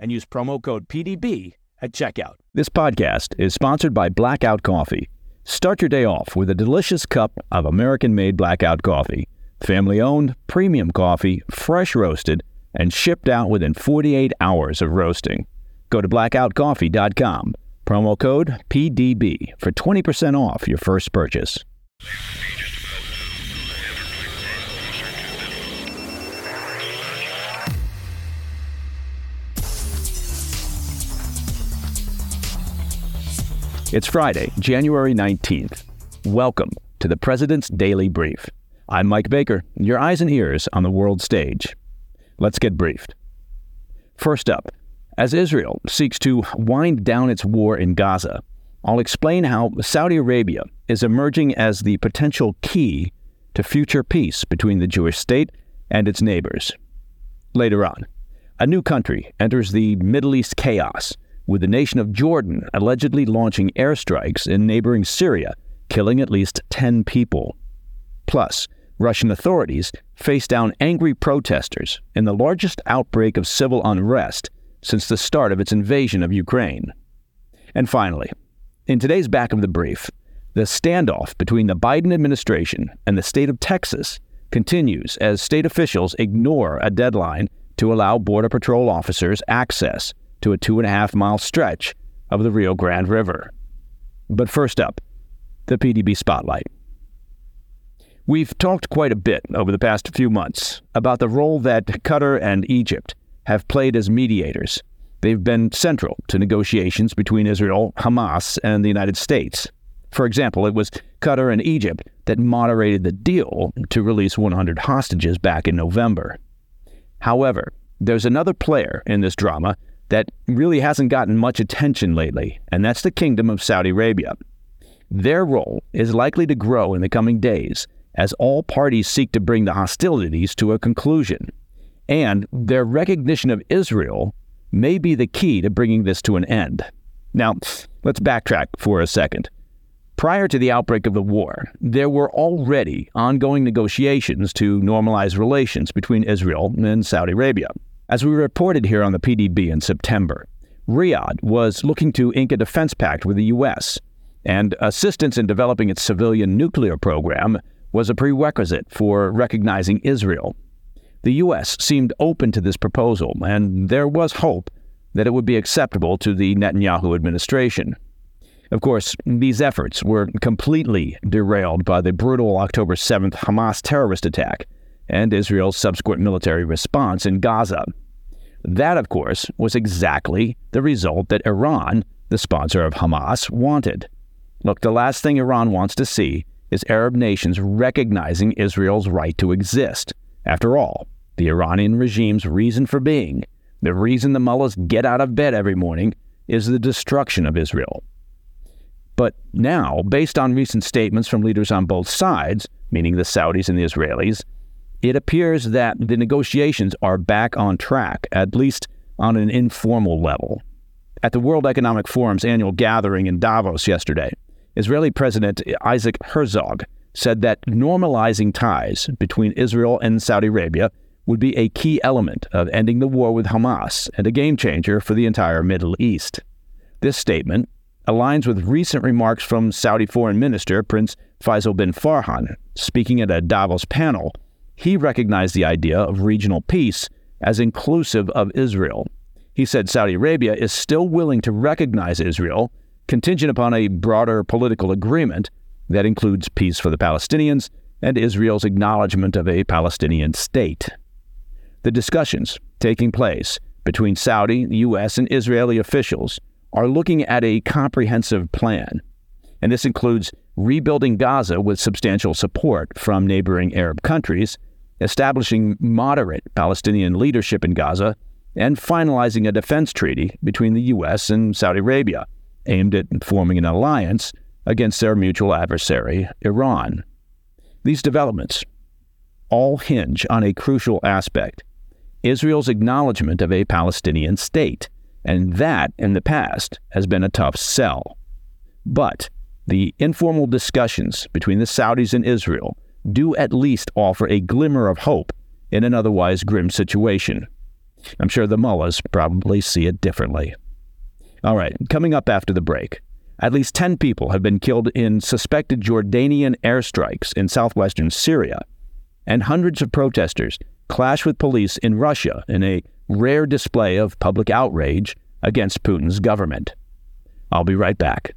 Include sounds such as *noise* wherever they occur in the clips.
and use promo code PDB at checkout. This podcast is sponsored by Blackout Coffee. Start your day off with a delicious cup of American made blackout coffee. Family owned, premium coffee, fresh roasted, and shipped out within 48 hours of roasting. Go to blackoutcoffee.com, promo code PDB for 20% off your first purchase. It's Friday, January 19th. Welcome to the President's Daily Brief. I'm Mike Baker, your eyes and ears on the world stage. Let's get briefed. First up, as Israel seeks to wind down its war in Gaza, I'll explain how Saudi Arabia is emerging as the potential key to future peace between the Jewish state and its neighbors. Later on, a new country enters the Middle East chaos with the nation of Jordan allegedly launching airstrikes in neighboring Syria, killing at least 10 people. Plus, Russian authorities face down angry protesters in the largest outbreak of civil unrest since the start of its invasion of Ukraine. And finally, in today's back of the brief, the standoff between the Biden administration and the state of Texas continues as state officials ignore a deadline to allow Border Patrol officers access to a two and a half mile stretch of the Rio Grande River. But first up, the PDB Spotlight. We've talked quite a bit over the past few months about the role that Qatar and Egypt have played as mediators. They've been central to negotiations between Israel, Hamas, and the United States. For example, it was Qatar and Egypt that moderated the deal to release 100 hostages back in November. However, there's another player in this drama that really hasn't gotten much attention lately, and that's the Kingdom of Saudi Arabia. Their role is likely to grow in the coming days as all parties seek to bring the hostilities to a conclusion. And their recognition of Israel may be the key to bringing this to an end. Now, let's backtrack for a second. Prior to the outbreak of the war, there were already ongoing negotiations to normalize relations between Israel and Saudi Arabia. As we reported here on the PDB in September, Riyadh was looking to ink a defense pact with the U.S., and assistance in developing its civilian nuclear program was a prerequisite for recognizing Israel. The U.S. seemed open to this proposal, and there was hope that it would be acceptable to the Netanyahu administration. Of course, these efforts were completely derailed by the brutal October 7th Hamas terrorist attack and Israel's subsequent military response in Gaza. That, of course, was exactly the result that Iran, the sponsor of Hamas, wanted. Look, the last thing Iran wants to see is Arab nations recognizing Israel's right to exist. After all, the Iranian regime's reason for being, the reason the mullahs get out of bed every morning, is the destruction of Israel. But now, based on recent statements from leaders on both sides, meaning the Saudis and the Israelis, it appears that the negotiations are back on track, at least on an informal level. At the World Economic Forum's annual gathering in Davos yesterday, Israeli President Isaac Herzog said that normalizing ties between Israel and Saudi Arabia would be a key element of ending the war with Hamas and a game changer for the entire Middle East. This statement aligns with recent remarks from Saudi Foreign Minister Prince Faisal bin Farhan, speaking at a Davos panel he recognized the idea of regional peace as inclusive of Israel. He said Saudi Arabia is still willing to recognize Israel, contingent upon a broader political agreement that includes peace for the Palestinians and Israel's acknowledgement of a Palestinian state. The discussions taking place between Saudi, U.S., and Israeli officials are looking at a comprehensive plan, and this includes rebuilding Gaza with substantial support from neighboring Arab countries, establishing moderate Palestinian leadership in Gaza, and finalizing a defense treaty between the U.S. and Saudi Arabia aimed at forming an alliance against their mutual adversary, Iran. These developments all hinge on a crucial aspect Israel's acknowledgement of a Palestinian state, and that, in the past, has been a tough sell. But the informal discussions between the Saudis and Israel do at least offer a glimmer of hope in an otherwise grim situation. I'm sure the mullahs probably see it differently. All right, coming up after the break. At least 10 people have been killed in suspected Jordanian airstrikes in southwestern Syria, and hundreds of protesters clash with police in Russia in a rare display of public outrage against Putin's government. I'll be right back.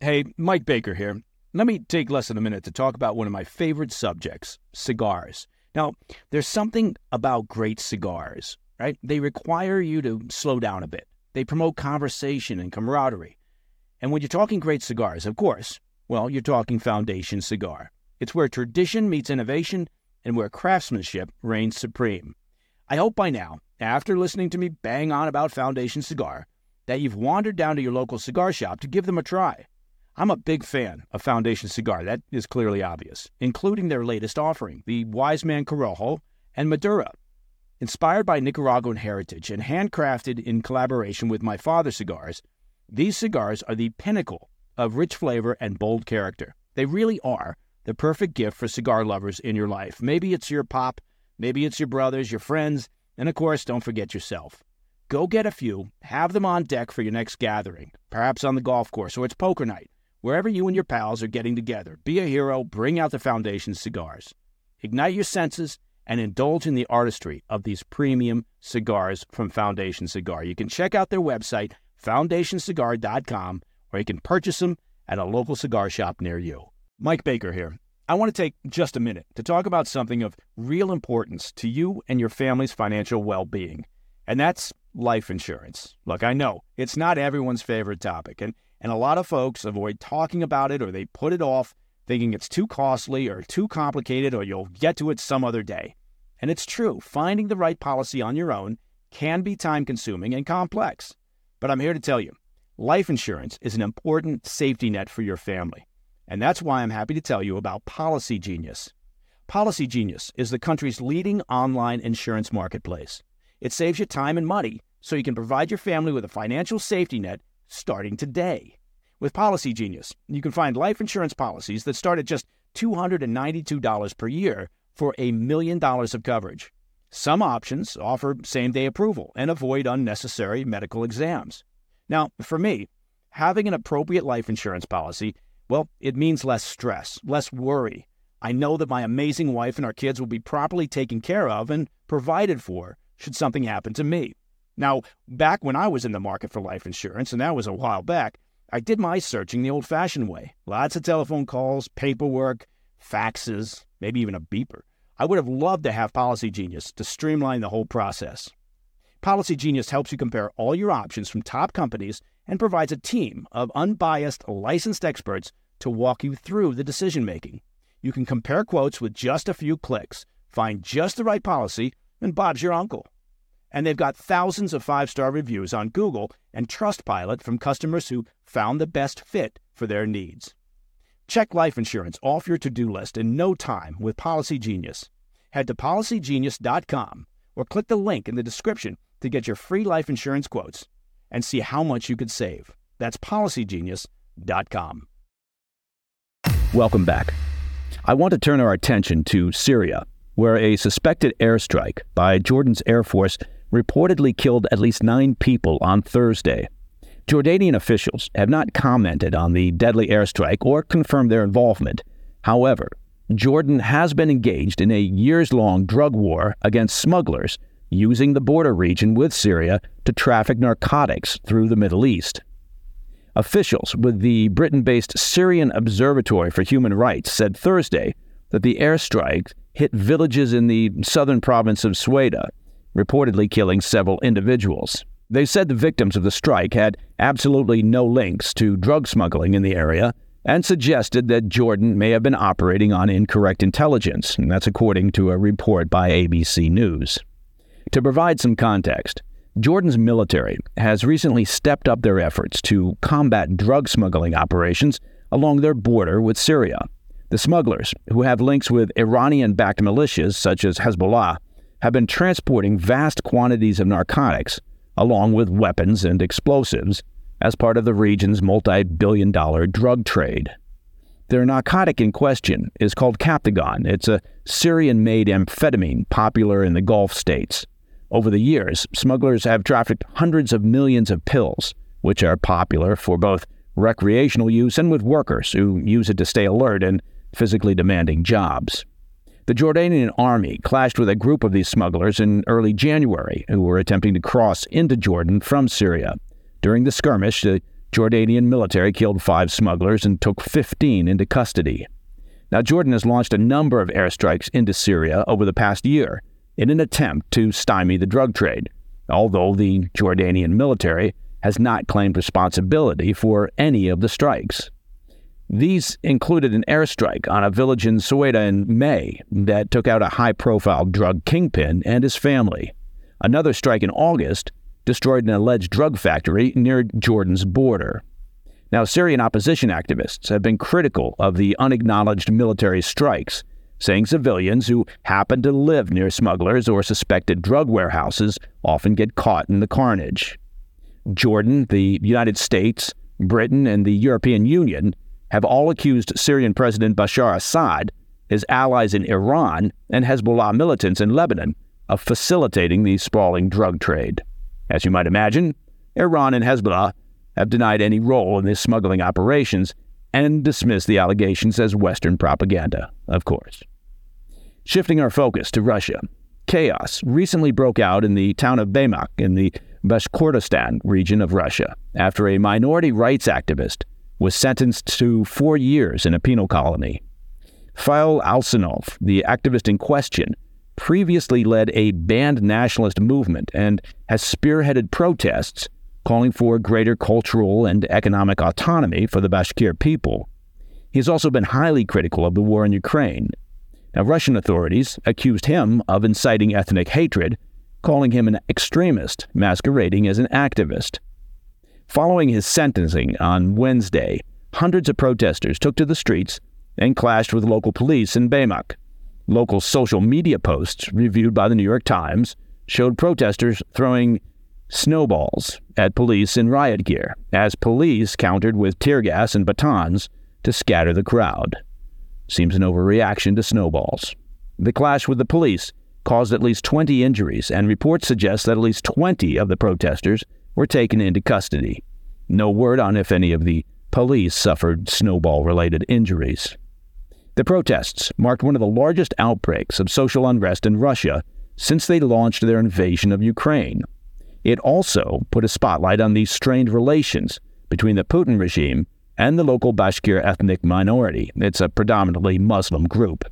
Hey, Mike Baker here. Let me take less than a minute to talk about one of my favorite subjects cigars. Now, there's something about great cigars, right? They require you to slow down a bit, they promote conversation and camaraderie. And when you're talking great cigars, of course, well, you're talking Foundation Cigar. It's where tradition meets innovation and where craftsmanship reigns supreme. I hope by now, after listening to me bang on about Foundation Cigar, that you've wandered down to your local cigar shop to give them a try. I'm a big fan of Foundation Cigar, that is clearly obvious, including their latest offering, the Wise Man Corojo and Maduro. Inspired by Nicaraguan heritage and handcrafted in collaboration with My Father Cigars, these cigars are the pinnacle of rich flavor and bold character. They really are the perfect gift for cigar lovers in your life. Maybe it's your pop, maybe it's your brothers, your friends, and of course, don't forget yourself. Go get a few, have them on deck for your next gathering, perhaps on the golf course or it's poker night. Wherever you and your pals are getting together, be a hero, bring out the Foundation cigars. Ignite your senses and indulge in the artistry of these premium cigars from Foundation Cigar. You can check out their website, foundationcigar.com, or you can purchase them at a local cigar shop near you. Mike Baker here. I want to take just a minute to talk about something of real importance to you and your family's financial well being, and that's life insurance. Look, I know it's not everyone's favorite topic, and, and a lot of folks avoid talking about it or they put it off thinking it's too costly or too complicated or you'll get to it some other day. And it's true, finding the right policy on your own can be time consuming and complex. But I'm here to tell you life insurance is an important safety net for your family. And that's why I'm happy to tell you about Policy Genius. Policy Genius is the country's leading online insurance marketplace. It saves you time and money so you can provide your family with a financial safety net starting today. With Policy Genius, you can find life insurance policies that start at just $292 per year for a million dollars of coverage. Some options offer same day approval and avoid unnecessary medical exams. Now, for me, having an appropriate life insurance policy, well, it means less stress, less worry. I know that my amazing wife and our kids will be properly taken care of and provided for should something happen to me. Now, back when I was in the market for life insurance, and that was a while back, I did my searching the old fashioned way. Lots of telephone calls, paperwork, faxes, maybe even a beeper. I would have loved to have Policy Genius to streamline the whole process. Policy Genius helps you compare all your options from top companies and provides a team of unbiased, licensed experts to walk you through the decision making. You can compare quotes with just a few clicks, find just the right policy, and Bob's your uncle. And they've got thousands of five star reviews on Google and Trustpilot from customers who found the best fit for their needs. Check life insurance off your to do list in no time with Policy Genius. Head to policygenius.com or click the link in the description to get your free life insurance quotes and see how much you could save. That's policygenius.com. Welcome back. I want to turn our attention to Syria, where a suspected airstrike by Jordan's Air Force reportedly killed at least nine people on Thursday. Jordanian officials have not commented on the deadly airstrike or confirmed their involvement. However, Jordan has been engaged in a years long drug war against smugglers using the border region with Syria to traffic narcotics through the Middle East. Officials with the Britain based Syrian Observatory for Human Rights said Thursday that the airstrike hit villages in the southern province of Sweida, reportedly killing several individuals. They said the victims of the strike had absolutely no links to drug smuggling in the area and suggested that Jordan may have been operating on incorrect intelligence. And that's according to a report by ABC News. To provide some context, Jordan's military has recently stepped up their efforts to combat drug smuggling operations along their border with Syria. The smugglers, who have links with Iranian backed militias such as Hezbollah, have been transporting vast quantities of narcotics, along with weapons and explosives, as part of the region's multi billion dollar drug trade. Their narcotic in question is called Captagon. It's a Syrian made amphetamine popular in the Gulf states. Over the years, smugglers have trafficked hundreds of millions of pills, which are popular for both recreational use and with workers who use it to stay alert in physically demanding jobs. The Jordanian army clashed with a group of these smugglers in early January who were attempting to cross into Jordan from Syria. During the skirmish, the Jordanian military killed five smugglers and took 15 into custody. Now, Jordan has launched a number of airstrikes into Syria over the past year in an attempt to stymie the drug trade, although the Jordanian military has not claimed responsibility for any of the strikes. These included an airstrike on a village in Sweida in May that took out a high profile drug kingpin and his family. Another strike in August destroyed an alleged drug factory near Jordan's border. Now, Syrian opposition activists have been critical of the unacknowledged military strikes saying civilians who happen to live near smugglers or suspected drug warehouses often get caught in the carnage. Jordan, the United States, Britain, and the European Union have all accused Syrian President Bashar Assad, his allies in Iran, and Hezbollah militants in Lebanon of facilitating the sprawling drug trade. As you might imagine, Iran and Hezbollah have denied any role in these smuggling operations and dismissed the allegations as Western propaganda, of course. Shifting our focus to Russia, chaos recently broke out in the town of Baymak in the Bashkortostan region of Russia after a minority rights activist was sentenced to four years in a penal colony. Fail Alsynov, the activist in question, previously led a banned nationalist movement and has spearheaded protests calling for greater cultural and economic autonomy for the Bashkir people. He has also been highly critical of the war in Ukraine now, Russian authorities accused him of inciting ethnic hatred, calling him an extremist masquerading as an activist. Following his sentencing on Wednesday, hundreds of protesters took to the streets and clashed with local police in Baymak. Local social media posts, reviewed by the New York Times, showed protesters throwing snowballs at police in riot gear, as police countered with tear gas and batons to scatter the crowd seems an overreaction to snowballs. The clash with the police caused at least 20 injuries, and reports suggest that at least 20 of the protesters were taken into custody. No word on if any of the police suffered snowball related injuries. The protests marked one of the largest outbreaks of social unrest in Russia since they launched their invasion of Ukraine. It also put a spotlight on the strained relations between the Putin regime and the local Bashkir ethnic minority. It's a predominantly Muslim group.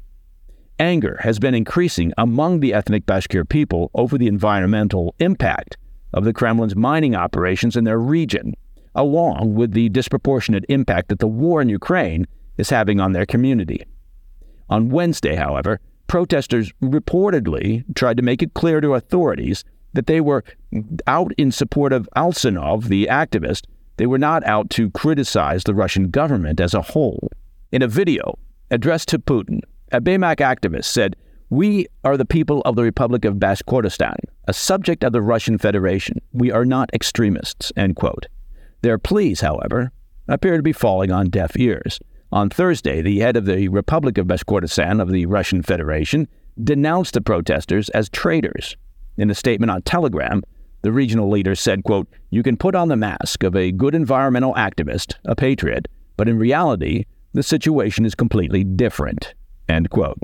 Anger has been increasing among the ethnic Bashkir people over the environmental impact of the Kremlin's mining operations in their region, along with the disproportionate impact that the war in Ukraine is having on their community. On Wednesday, however, protesters reportedly tried to make it clear to authorities that they were out in support of Alsynov, the activist, they were not out to criticize the Russian government as a whole. In a video addressed to Putin, a Baymak activist said, We are the people of the Republic of Bashkortostan, a subject of the Russian Federation. We are not extremists. End quote. Their pleas, however, appear to be falling on deaf ears. On Thursday, the head of the Republic of Bashkortostan of the Russian Federation denounced the protesters as traitors. In a statement on Telegram, the regional leader said, quote, You can put on the mask of a good environmental activist, a patriot, but in reality, the situation is completely different, end quote.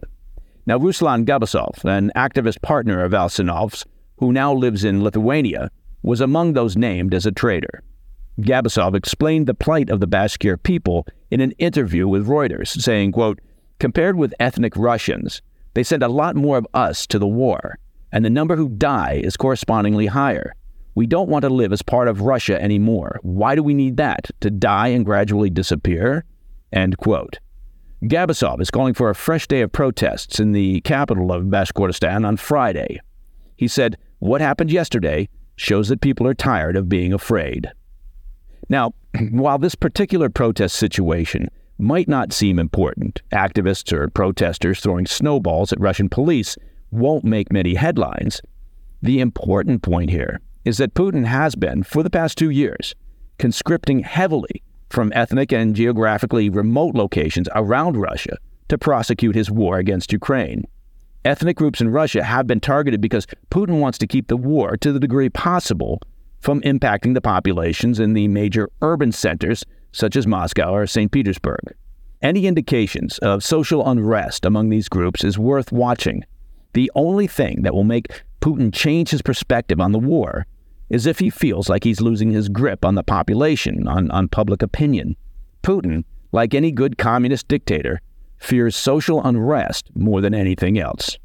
Now, Ruslan Gabasov, an activist partner of Alsynov's, who now lives in Lithuania, was among those named as a traitor. Gabasov explained the plight of the Bashkir people in an interview with Reuters, saying, quote, Compared with ethnic Russians, they send a lot more of us to the war, and the number who die is correspondingly higher. We don't want to live as part of Russia anymore. Why do we need that? To die and gradually disappear? End quote. Gabasov is calling for a fresh day of protests in the capital of Bashkortostan on Friday. He said, What happened yesterday shows that people are tired of being afraid. Now, *clears throat* while this particular protest situation might not seem important, activists or protesters throwing snowballs at Russian police won't make many headlines. The important point here is that Putin has been, for the past two years, conscripting heavily from ethnic and geographically remote locations around Russia to prosecute his war against Ukraine. Ethnic groups in Russia have been targeted because Putin wants to keep the war, to the degree possible, from impacting the populations in the major urban centers such as Moscow or St. Petersburg. Any indications of social unrest among these groups is worth watching. The only thing that will make Putin change his perspective on the war is if he feels like he's losing his grip on the population, on, on public opinion. Putin, like any good communist dictator, fears social unrest more than anything else.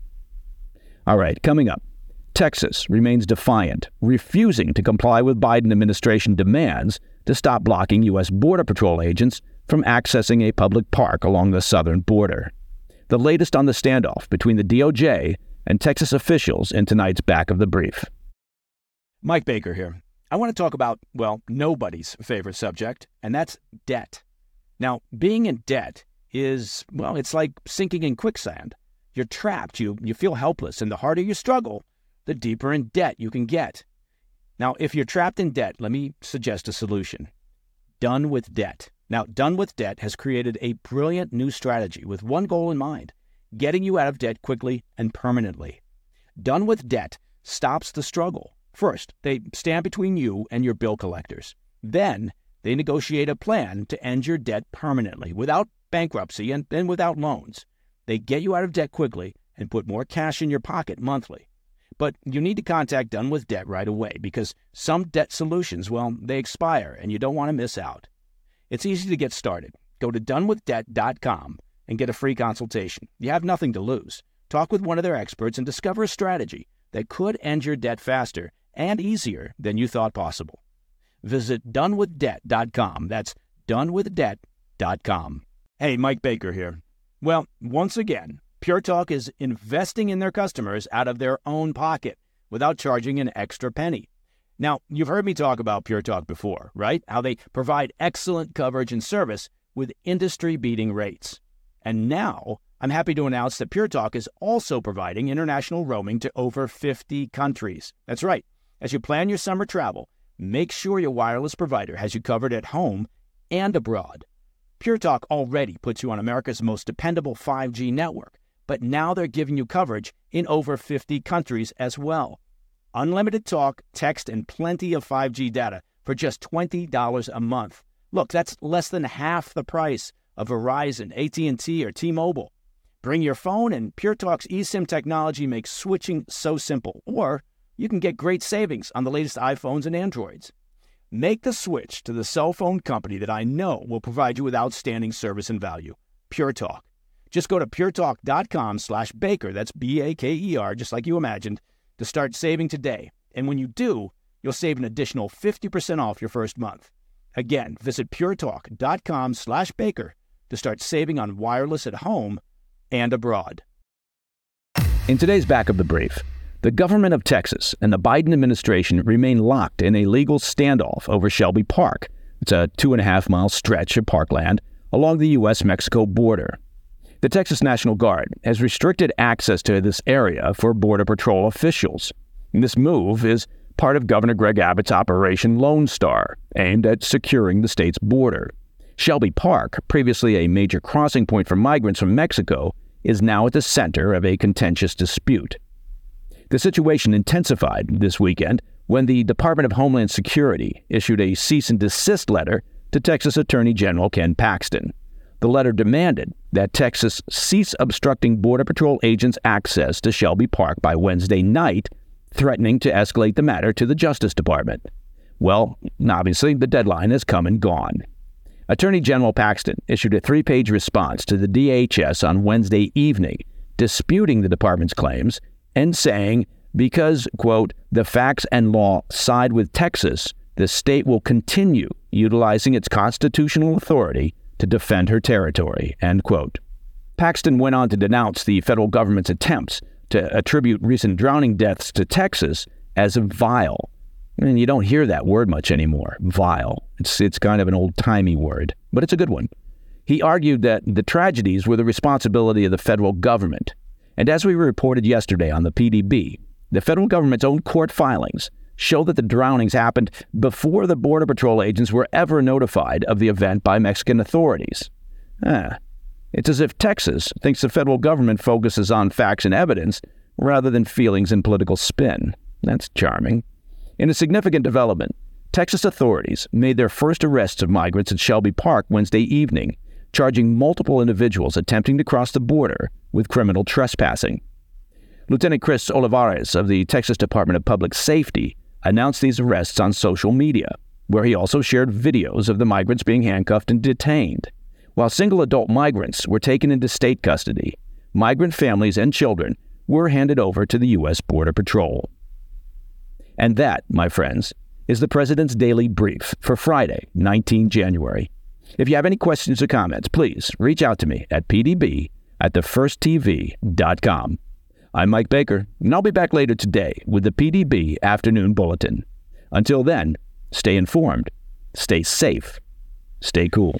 All right, coming up. Texas remains defiant, refusing to comply with Biden administration demands to stop blocking U.S. Border Patrol agents from accessing a public park along the southern border. The latest on the standoff between the DOJ and Texas officials in tonight's back of the brief. Mike Baker here. I want to talk about, well, nobody's favorite subject, and that's debt. Now, being in debt is, well, it's like sinking in quicksand. You're trapped, you, you feel helpless, and the harder you struggle, the deeper in debt you can get. Now, if you're trapped in debt, let me suggest a solution. Done with Debt. Now, Done with Debt has created a brilliant new strategy with one goal in mind getting you out of debt quickly and permanently. Done with Debt stops the struggle. First, they stand between you and your bill collectors. Then, they negotiate a plan to end your debt permanently without bankruptcy and, and without loans. They get you out of debt quickly and put more cash in your pocket monthly. But you need to contact Done with Debt right away because some debt solutions, well, they expire and you don't want to miss out. It's easy to get started. Go to donewithdebt.com and get a free consultation. You have nothing to lose. Talk with one of their experts and discover a strategy that could end your debt faster and easier than you thought possible. Visit donewithdebt.com. That's donewithdebt.com. Hey, Mike Baker here. Well, once again, Pure Talk is investing in their customers out of their own pocket without charging an extra penny. Now, you've heard me talk about Pure Talk before, right? How they provide excellent coverage and service with industry beating rates. And now, I'm happy to announce that Pure Talk is also providing international roaming to over 50 countries. That's right. As you plan your summer travel, make sure your wireless provider has you covered at home and abroad. Pure Talk already puts you on America's most dependable 5G network but now they're giving you coverage in over 50 countries as well. Unlimited talk, text, and plenty of 5G data for just $20 a month. Look, that's less than half the price of Verizon, AT&T, or T-Mobile. Bring your phone and Pure Talk's eSIM technology makes switching so simple. Or you can get great savings on the latest iPhones and Androids. Make the switch to the cell phone company that I know will provide you with outstanding service and value. Pure Talk. Just go to puretalk.com slash baker, that's B-A-K-E-R, just like you imagined, to start saving today. And when you do, you'll save an additional 50% off your first month. Again, visit puretalk.com slash baker to start saving on wireless at home and abroad. In today's back of the brief, the government of Texas and the Biden administration remain locked in a legal standoff over Shelby Park. It's a two and a half mile stretch of parkland along the U.S. Mexico border. The Texas National Guard has restricted access to this area for Border Patrol officials. This move is part of Governor Greg Abbott's Operation Lone Star, aimed at securing the state's border. Shelby Park, previously a major crossing point for migrants from Mexico, is now at the center of a contentious dispute. The situation intensified this weekend when the Department of Homeland Security issued a cease and desist letter to Texas Attorney General Ken Paxton. The letter demanded that Texas cease obstructing Border Patrol agents' access to Shelby Park by Wednesday night, threatening to escalate the matter to the Justice Department. Well, obviously, the deadline has come and gone. Attorney General Paxton issued a three page response to the DHS on Wednesday evening, disputing the department's claims and saying, because, quote, the facts and law side with Texas, the state will continue utilizing its constitutional authority to defend her territory, end quote. Paxton went on to denounce the federal government's attempts to attribute recent drowning deaths to Texas as vile and you don't hear that word much anymore, vile. It's, it's kind of an old timey word, but it's a good one. He argued that the tragedies were the responsibility of the federal government. And as we reported yesterday on the PDB, the federal government's own court filings show that the drownings happened before the Border Patrol agents were ever notified of the event by Mexican authorities. Ah, it's as if Texas thinks the federal government focuses on facts and evidence rather than feelings and political spin. That's charming. In a significant development, Texas authorities made their first arrests of migrants at Shelby Park Wednesday evening, charging multiple individuals attempting to cross the border with criminal trespassing. Lieutenant Chris Olivares of the Texas Department of Public Safety announced these arrests on social media, where he also shared videos of the migrants being handcuffed and detained. While single adult migrants were taken into state custody, migrant families and children were handed over to the U.S. Border Patrol. And that, my friends, is the President's Daily Brief for Friday, 19 January. If you have any questions or comments, please reach out to me at pdb at thefirsttv.com. I'm Mike Baker, and I'll be back later today with the PDB Afternoon Bulletin. Until then, stay informed, stay safe, stay cool.